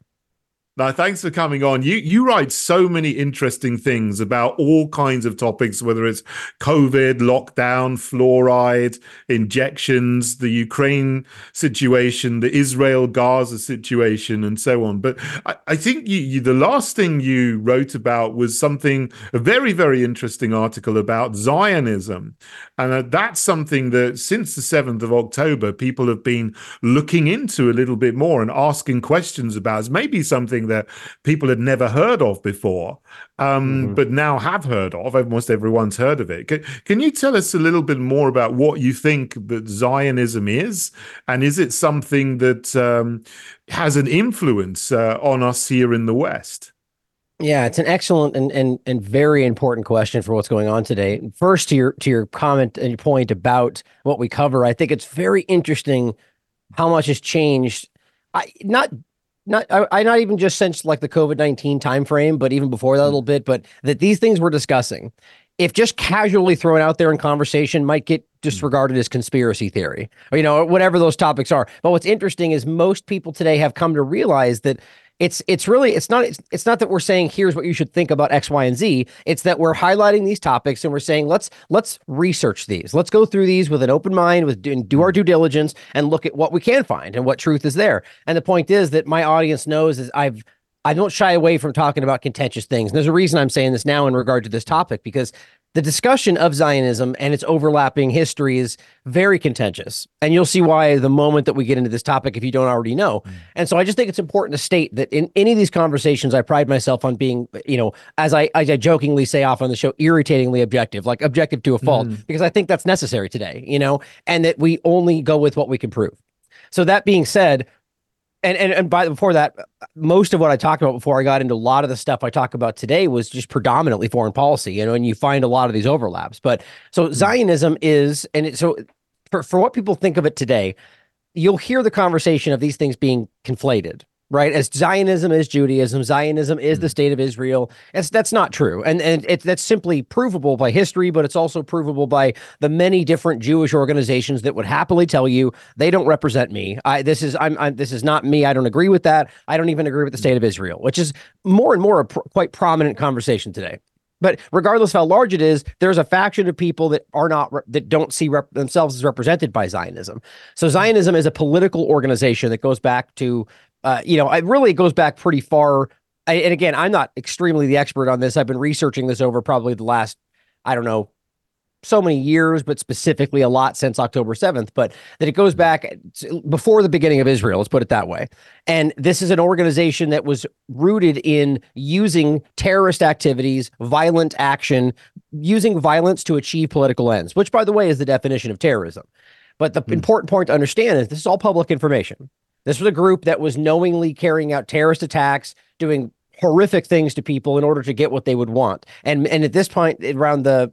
Now, thanks for coming on. You you write so many interesting things about all kinds of topics, whether it's COVID, lockdown, fluoride, injections, the Ukraine situation, the Israel Gaza situation, and so on. But I, I think you, you, the last thing you wrote about was something a very very interesting article about Zionism, and uh, that's something that since the seventh of October, people have been looking into a little bit more and asking questions about. It's maybe something something that people had never heard of before, um, mm-hmm. but now have heard of. Almost everyone's heard of it. Can, can you tell us a little bit more about what you think that Zionism is, and is it something that um, has an influence uh, on us here in the West? Yeah, it's an excellent and, and and very important question for what's going on today. First, to your to your comment and your point about what we cover, I think it's very interesting how much has changed. I not not I, I not even just since like the COVID nineteen timeframe, but even before that a little mm. bit, but that these things we're discussing, if just casually thrown out there in conversation, might get mm. disregarded as conspiracy theory, or you know, whatever those topics are. But what's interesting is most people today have come to realize that it's it's really it's not it's, it's not that we're saying here's what you should think about x y and z. It's that we're highlighting these topics and we're saying let's let's research these. Let's go through these with an open mind with do, do our mm-hmm. due diligence and look at what we can find and what truth is there. And the point is that my audience knows is i've I don't shy away from talking about contentious things. And there's a reason I'm saying this now in regard to this topic because the discussion of Zionism and its overlapping history is very contentious. And you'll see why the moment that we get into this topic, if you don't already know. Mm. And so I just think it's important to state that in any of these conversations, I pride myself on being, you know, as I, as I jokingly say off on the show, irritatingly objective, like objective to a fault, mm. because I think that's necessary today, you know, and that we only go with what we can prove. So that being said, and and and by before that, most of what I talked about before I got into a lot of the stuff I talk about today was just predominantly foreign policy, you know, and you find a lot of these overlaps. But so hmm. Zionism is, and it, so for for what people think of it today, you'll hear the conversation of these things being conflated, right? As Zionism is Judaism, Zionism is the hmm. state of Israel. It's, that's not true, and and it's that's simply provable by history, but it's also provable by the many different Jewish organizations that would happily tell you they don't represent me. I this is I'm, I'm this is not me. I don't agree with that. I don't even agree with the state of Israel, which is more and more a pr- quite prominent conversation today. But regardless of how large it is, there's a faction of people that are not that don't see rep- themselves as represented by Zionism. So Zionism is a political organization that goes back to uh, you know, it really goes back pretty far. I, and again, I'm not extremely the expert on this. I've been researching this over probably the last, I don't know, so many years, but specifically a lot since October 7th, but that it goes back before the beginning of Israel, let's put it that way. And this is an organization that was rooted in using terrorist activities, violent action, using violence to achieve political ends, which, by the way, is the definition of terrorism. But the mm. important point to understand is this is all public information. This was a group that was knowingly carrying out terrorist attacks, doing horrific things to people in order to get what they would want. And and at this point, around the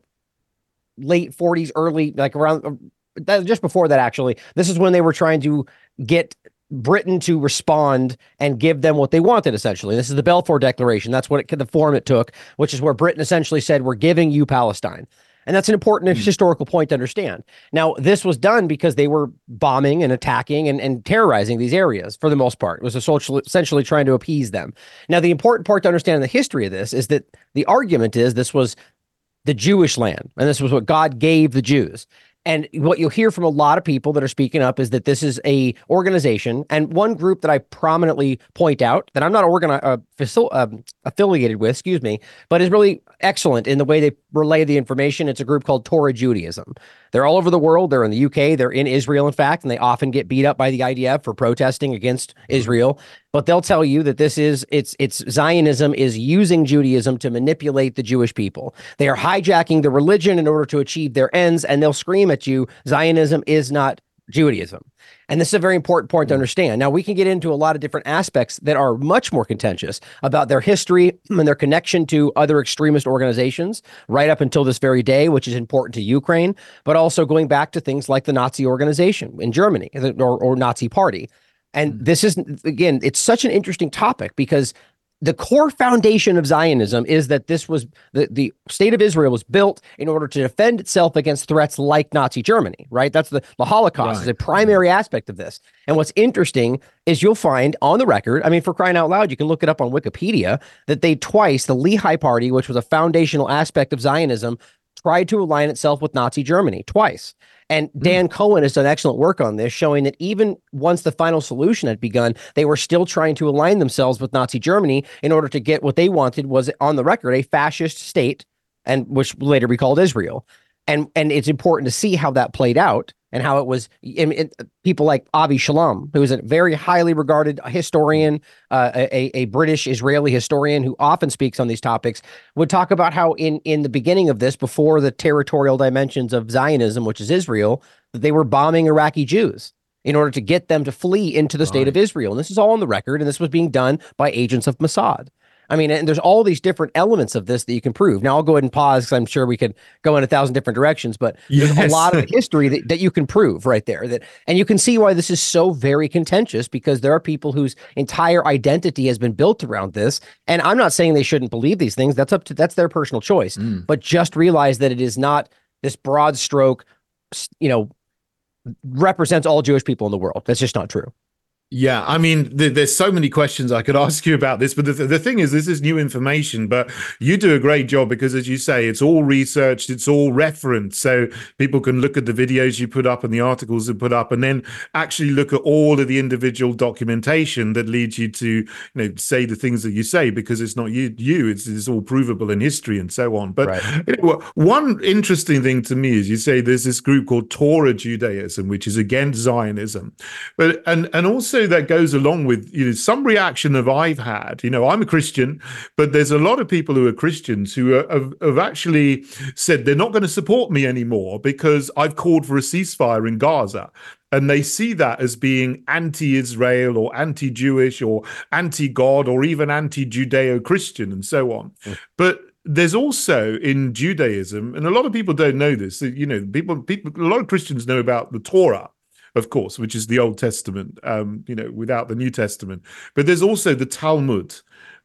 late 40s, early like around uh, just before that, actually, this is when they were trying to get Britain to respond and give them what they wanted, essentially. This is the Balfour Declaration. That's what it, the form it took, which is where Britain essentially said, We're giving you Palestine. And that's an important mm. historical point to understand. Now, this was done because they were bombing and attacking and, and terrorizing these areas for the most part. It was essentially trying to appease them. Now, the important part to understand in the history of this is that the argument is this was the Jewish land, and this was what God gave the Jews. And what you'll hear from a lot of people that are speaking up is that this is a organization and one group that I prominently point out that I'm not organi- uh, facil- uh, affiliated with, excuse me, but is really excellent in the way they relay the information. It's a group called Torah Judaism. They're all over the world. They're in the UK. They're in Israel, in fact, and they often get beat up by the IDF for protesting against Israel. But they'll tell you that this is it's it's Zionism is using Judaism to manipulate the Jewish people. They are hijacking the religion in order to achieve their ends, and they'll scream at you, Zionism is not Judaism. And this is a very important point to mm. understand. Now, we can get into a lot of different aspects that are much more contentious about their history [clears throat] and their connection to other extremist organizations right up until this very day, which is important to Ukraine, but also going back to things like the Nazi organization in Germany or, or Nazi party. And mm. this is, again, it's such an interesting topic because the core foundation of Zionism is that this was the, the state of Israel was built in order to defend itself against threats like Nazi Germany, right? That's the, the Holocaust right. is a primary aspect of this. And what's interesting is you'll find on the record, I mean, for crying out loud, you can look it up on Wikipedia, that they twice, the Lehi Party, which was a foundational aspect of Zionism, tried to align itself with Nazi Germany twice. And hmm. Dan mm. Cohen has done excellent work on this, showing that even once the final solution had begun, they were still trying to align themselves with Nazi Germany in order to get what they wanted was on the record a fascist state, and which later be called Israel. And and it's important to see how that played out and how it was people like Avi Shlaim, who is a very highly regarded historian, uh, a, a British Israeli historian who often speaks on these topics, would talk about how in in the beginning of this, before the territorial dimensions of Zionism, which is Israel, that they were bombing Iraqi Jews in order to get them to flee into the state of Israel. And this is all on the record, and this was being done by agents of Mossad. I mean, and there's all these different elements of this that you can prove. Now I'll go ahead and pause because I'm sure we could go in a thousand different directions, but yes. there's a lot of [laughs] history that, that you can prove right there. That and you can see why this is so very contentious because there are people whose entire identity has been built around this. And I'm not saying they shouldn't believe these things. That's up to that's their personal choice. Mm. But just realize that it is not this broad stroke, you know, represents all Jewish people in the world. That's just not true. Yeah, I mean, th- there's so many questions I could [laughs] ask you about this, but the, th- the thing is, this is new information. But you do a great job because, as you say, it's all researched, it's all referenced, so people can look at the videos you put up and the articles you put up, and then actually look at all of the individual documentation that leads you to, you know, say the things that you say because it's not you, you, it's, it's all provable in history and so on. But right. you know, one interesting thing to me is you say there's this group called Torah Judaism, which is against Zionism, but and and also that goes along with you know some reaction that I've had. You know, I'm a Christian, but there's a lot of people who are Christians who are, have, have actually said they're not going to support me anymore because I've called for a ceasefire in Gaza and they see that as being anti-Israel or anti-Jewish or anti-God or even anti-Judeo-Christian and so on. Mm. But there's also in Judaism, and a lot of people don't know this. You know, people, people, a lot of Christians know about the Torah, of course, which is the Old Testament, um, you know, without the New Testament. But there's also the Talmud.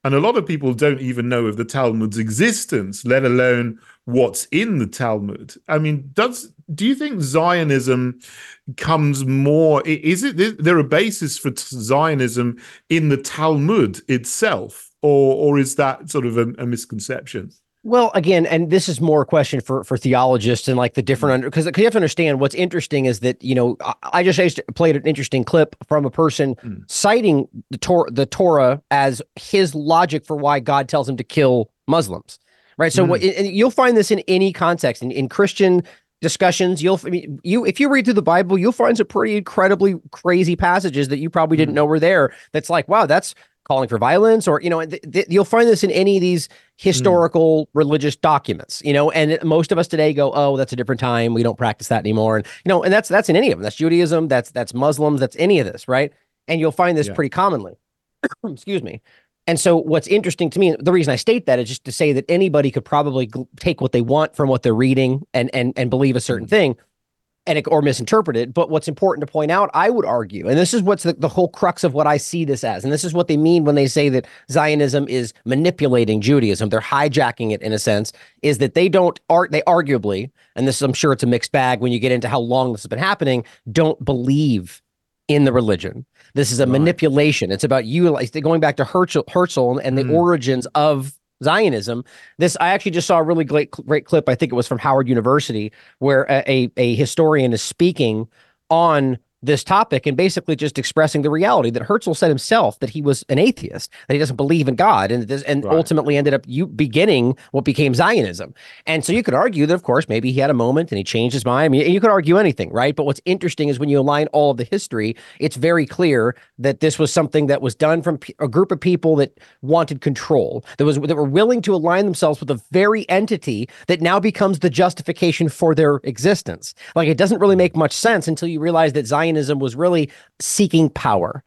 And a lot of people don't even know of the Talmud's existence, let alone what's in the Talmud. I mean, does do you think Zionism comes more? Is it is there a basis for Zionism in the Talmud itself, or or is that sort of a, a misconception? Well, again, and this is more a question for for theologists and like the different under because you have to understand what's interesting is that you know I just played an interesting clip from a person mm. citing the Torah the Torah as his logic for why God tells him to kill Muslims, right? So mm. what, you'll find this in any context in, in Christian discussions. You'll I mean, you if you read through the Bible, you'll find some pretty incredibly crazy passages that you probably didn't mm. know were there. That's like wow, that's calling for violence or you know th- th- you'll find this in any of these historical mm. religious documents you know and most of us today go oh that's a different time we don't practice that anymore and you know and that's that's in any of them that's judaism that's that's muslims that's any of this right and you'll find this yeah. pretty commonly [clears throat] excuse me and so what's interesting to me the reason i state that is just to say that anybody could probably take what they want from what they're reading and and and believe a certain mm. thing and it, or misinterpret it. But what's important to point out, I would argue, and this is what's the, the whole crux of what I see this as, and this is what they mean when they say that Zionism is manipulating Judaism. They're hijacking it in a sense, is that they don't art they arguably, and this I'm sure it's a mixed bag when you get into how long this has been happening, don't believe in the religion. This is a right. manipulation. It's about you like going back to Herzl, Herzl and the mm. origins of Zionism. This I actually just saw a really great great clip. I think it was from Howard University, where a, a, historian is speaking on this topic and basically just expressing the reality that Herzl said himself that he was an atheist, that he doesn't believe in God, and this, and right. ultimately ended up you beginning what became Zionism. And so you could argue that, of course, maybe he had a moment and he changed his mind. I mean, you could argue anything, right? But what's interesting is when you align all of the history, it's very clear that this was something that was done from a group of people that wanted control, that was that were willing to align themselves with a very entity that now becomes the justification for their existence. Like it doesn't really make much sense until you realize that Zionism Zionism was really seeking power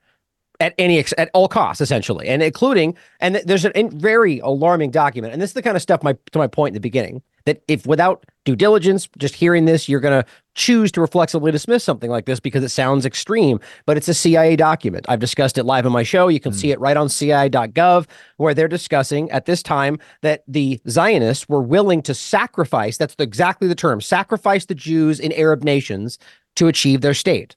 at any at all costs essentially and including and there's a very alarming document and this is the kind of stuff my to my point in the beginning that if without due diligence, just hearing this, you're going to choose to reflexively dismiss something like this because it sounds extreme, but it's a CIA document. I've discussed it live on my show. You can mm. see it right on CIA.gov, where they're discussing at this time that the Zionists were willing to sacrifice, that's exactly the term, sacrifice the Jews in Arab nations to achieve their state.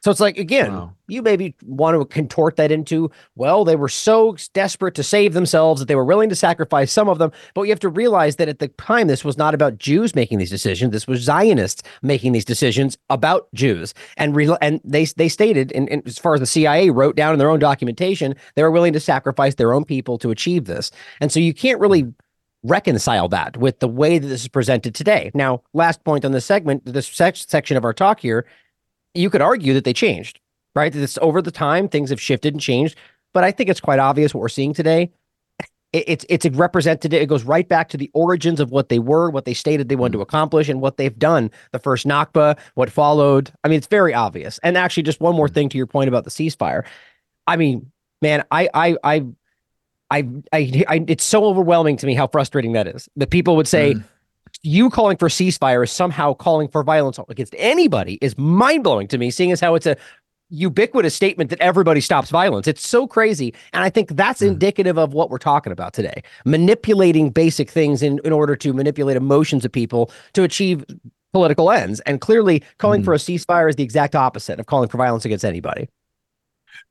So it's like again, wow. you maybe want to contort that into, well, they were so desperate to save themselves that they were willing to sacrifice some of them. But you have to realize that at the time, this was not about Jews making these decisions. This was Zionists making these decisions about Jews. And re- and they they stated, in, in, as far as the CIA wrote down in their own documentation, they were willing to sacrifice their own people to achieve this. And so you can't really reconcile that with the way that this is presented today. Now, last point on this segment, this section of our talk here you could argue that they changed, right? That it's over the time, things have shifted and changed. But I think it's quite obvious what we're seeing today. it's it's a representative. It goes right back to the origins of what they were, what they stated they wanted to mm. accomplish, and what they've done. The first Nakba, what followed. I mean, it's very obvious. And actually, just one more mm. thing to your point about the ceasefire. I mean, man, I I I I, I, I it's so overwhelming to me how frustrating that is. That people would say. Mm you calling for ceasefire is somehow calling for violence against anybody is mind blowing to me, seeing as how it's a ubiquitous statement that everybody stops violence. It's so crazy. And I think that's mm. indicative of what we're talking about today manipulating basic things in, in order to manipulate emotions of people to achieve political ends. And clearly, calling mm. for a ceasefire is the exact opposite of calling for violence against anybody.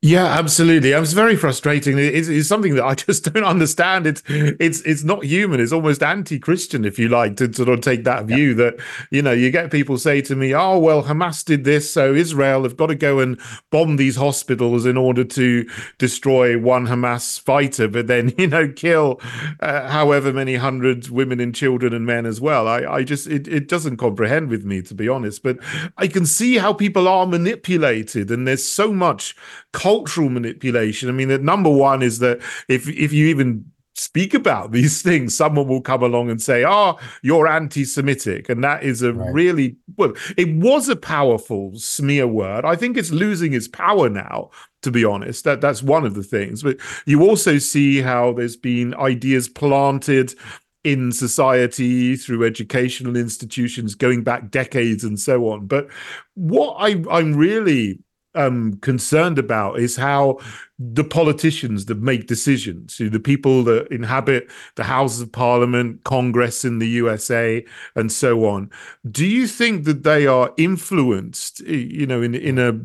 Yeah, absolutely. It's very frustrating. It's, it's, something that I [laughs] just don't understand. It's it's it's not human. It's almost anti-Christian, if you like, to sort of take that view that you know you get people say to me, "Oh, well, Hamas did this, so Israel have got to go and bomb these hospitals in order to destroy one Hamas fighter, but then [laughs] you know kill uh, however many hundred women and children and men as well." I I just it it doesn't comprehend with me to be honest, but I can see how people are manipulated, and there's so much cultural manipulation. I mean, the number one is that if if you even speak about these [laughs] things, someone will come along and say, "Oh, you're anti-Semitic," and that is a right. really well. It was a powerful smear word. I think it's losing its power now. To be honest, that that's one of the things. But you also see how there's been ideas planted in society through educational institutions going back decades and so on. But what I, I'm really um, concerned about is how the politicians that make decisions, the people that inhabit the Houses of Parliament, Congress in the USA, and so on, do you think that they are influenced, you know, in in a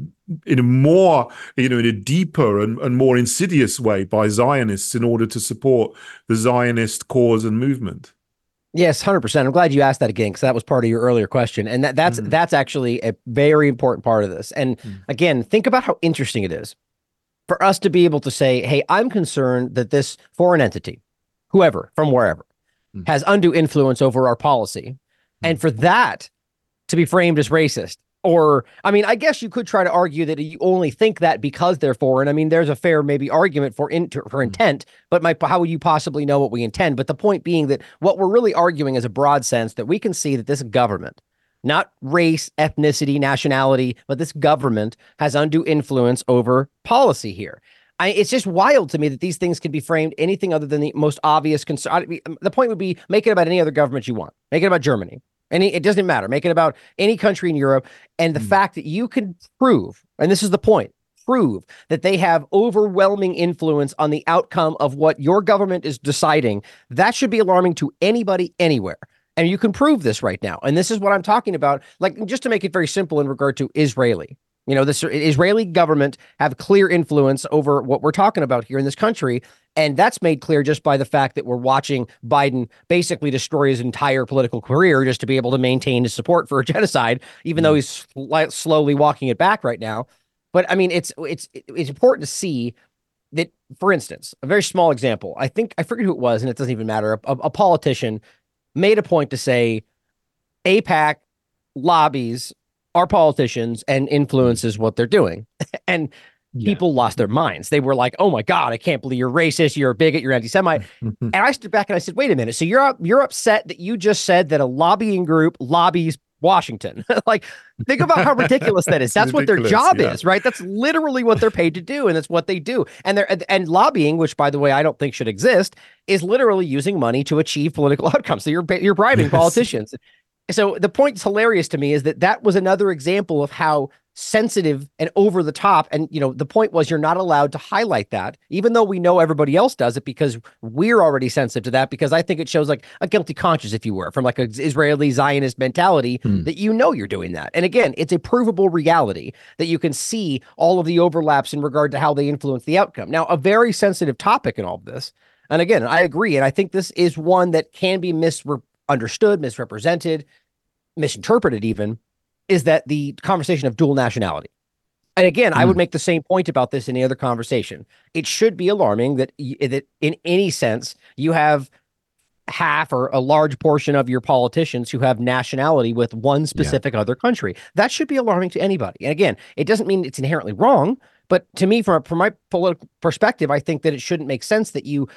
in a more, you know, in a deeper and, and more insidious way by Zionists in order to support the Zionist cause and movement? Yes, hundred percent. I'm glad you asked that again because that was part of your earlier question, and that that's mm. that's actually a very important part of this. And mm. again, think about how interesting it is for us to be able to say, "Hey, I'm concerned that this foreign entity, whoever from wherever, mm. has undue influence over our policy," and for that to be framed as racist or I mean, I guess you could try to argue that you only think that because they're foreign. I mean, there's a fair maybe argument for in, for hmm. intent, but my, how would you possibly know what we intend? But the point being that what we're really arguing is a broad sense that we can see that this government, not race, ethnicity, nationality, but this government has undue influence over policy here. I, it's just wild to me that these things can be framed anything other than the most obvious concern. The point would be make it about any other government you want. Make it about Germany. Any, it doesn't matter. Make it about any country in Europe. And the mm. fact that you can prove, and this is the point, prove that they have overwhelming influence on the outcome of what your government is deciding, that should be alarming to anybody anywhere. And you can prove this right now. And this is what I'm talking about. Like, just to make it very simple in regard to Israeli. You know, the Israeli government have clear influence over what we're talking about here in this country. And that's made clear just by the fact that we're watching Biden basically destroy his entire political career just to be able to maintain his support for a [laughs] genocide, even though mm-hmm. he's slowly walking it back right now. But I mean, it's it's it's important to see that, for instance, a very small example. I think I forget who it was, and it doesn't even matter. A, a politician made a point to say AIPAC lobbies our politicians and influences what they're doing. [laughs] and yeah. people lost their minds. They were like, "Oh my god, I can't believe you're racist, you're a bigot, you're anti-Semite." [laughs] and I stood back and I said, "Wait a minute. So you're you're upset that you just said that a lobbying group lobbies Washington. [laughs] like, think about how ridiculous that is. That's what their job yeah. is, right? That's literally what they're paid to do, and that's what they do. And they're and lobbying, which by the way I don't think should exist, is literally using money to achieve political outcomes. So you're you're bribing yes. politicians. So the point that's hilarious to me is that that was another example of how sensitive and over the top and you know the point was you're not allowed to highlight that even though we know everybody else does it because we're already sensitive to that because i think it shows like a guilty conscience if you were from like an israeli zionist mentality hmm. that you know you're doing that and again it's a provable reality that you can see all of the overlaps in regard to how they influence the outcome now a very sensitive topic in all of this and again i agree and i think this is one that can be misunderstood misrepresented misinterpreted even is that the conversation of dual nationality. And again, mm. I would hmm. make the same point about this in any other conversation. It should be alarming that that in any sense you have half or a large portion of your politicians who have nationality with one specific yeah. other country. That should be alarming to anybody. And again, it doesn't mean it's inherently wrong, but to me, from from my political perspective, I think that it shouldn't make sense that you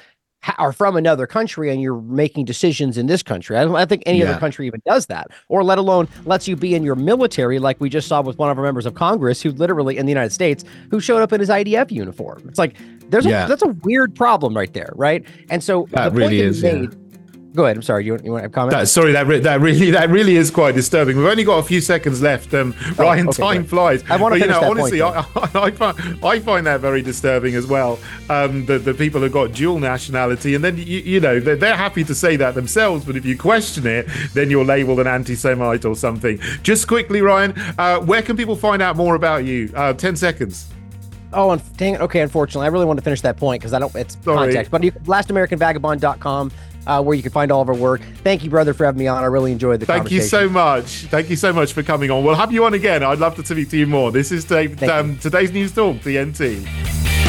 are from another country and you're making decisions in this country. I don't I think any yeah. other country even does that, or let alone lets you be in your military, like we just saw with one of our members of Congress, who literally in the United States, who showed up in his IDF uniform. It's like there's yeah. a, that's a weird problem right there, right? And so that really is. Made, yeah Go ahead. I'm sorry. You, you want to comment? That, sorry, that re- that really that really is quite disturbing. We've only got a few seconds left. Um, oh, Ryan, okay, time flies. I want to but, you know, honestly, point, I, [laughs] I, find, I find that very disturbing as well. Um, the the people who've got dual nationality, and then you, you know they're, they're happy to say that themselves, but if you question it, then you're labelled an anti-Semite or something. Just quickly, Ryan, uh, where can people find out more about you? Uh, Ten seconds. Oh, and dang it. Okay, unfortunately, I really want to finish that point because I don't. It's Sorry. context. But you, lastamericanvagabond.com uh, where you can find all of our work. Thank you, brother, for having me on. I really enjoyed the conversation. Thank you so much. Thank you so much for coming on. We'll have you on again. I'd love to speak to you more. This is Dave, um, today's News Talk, TNT.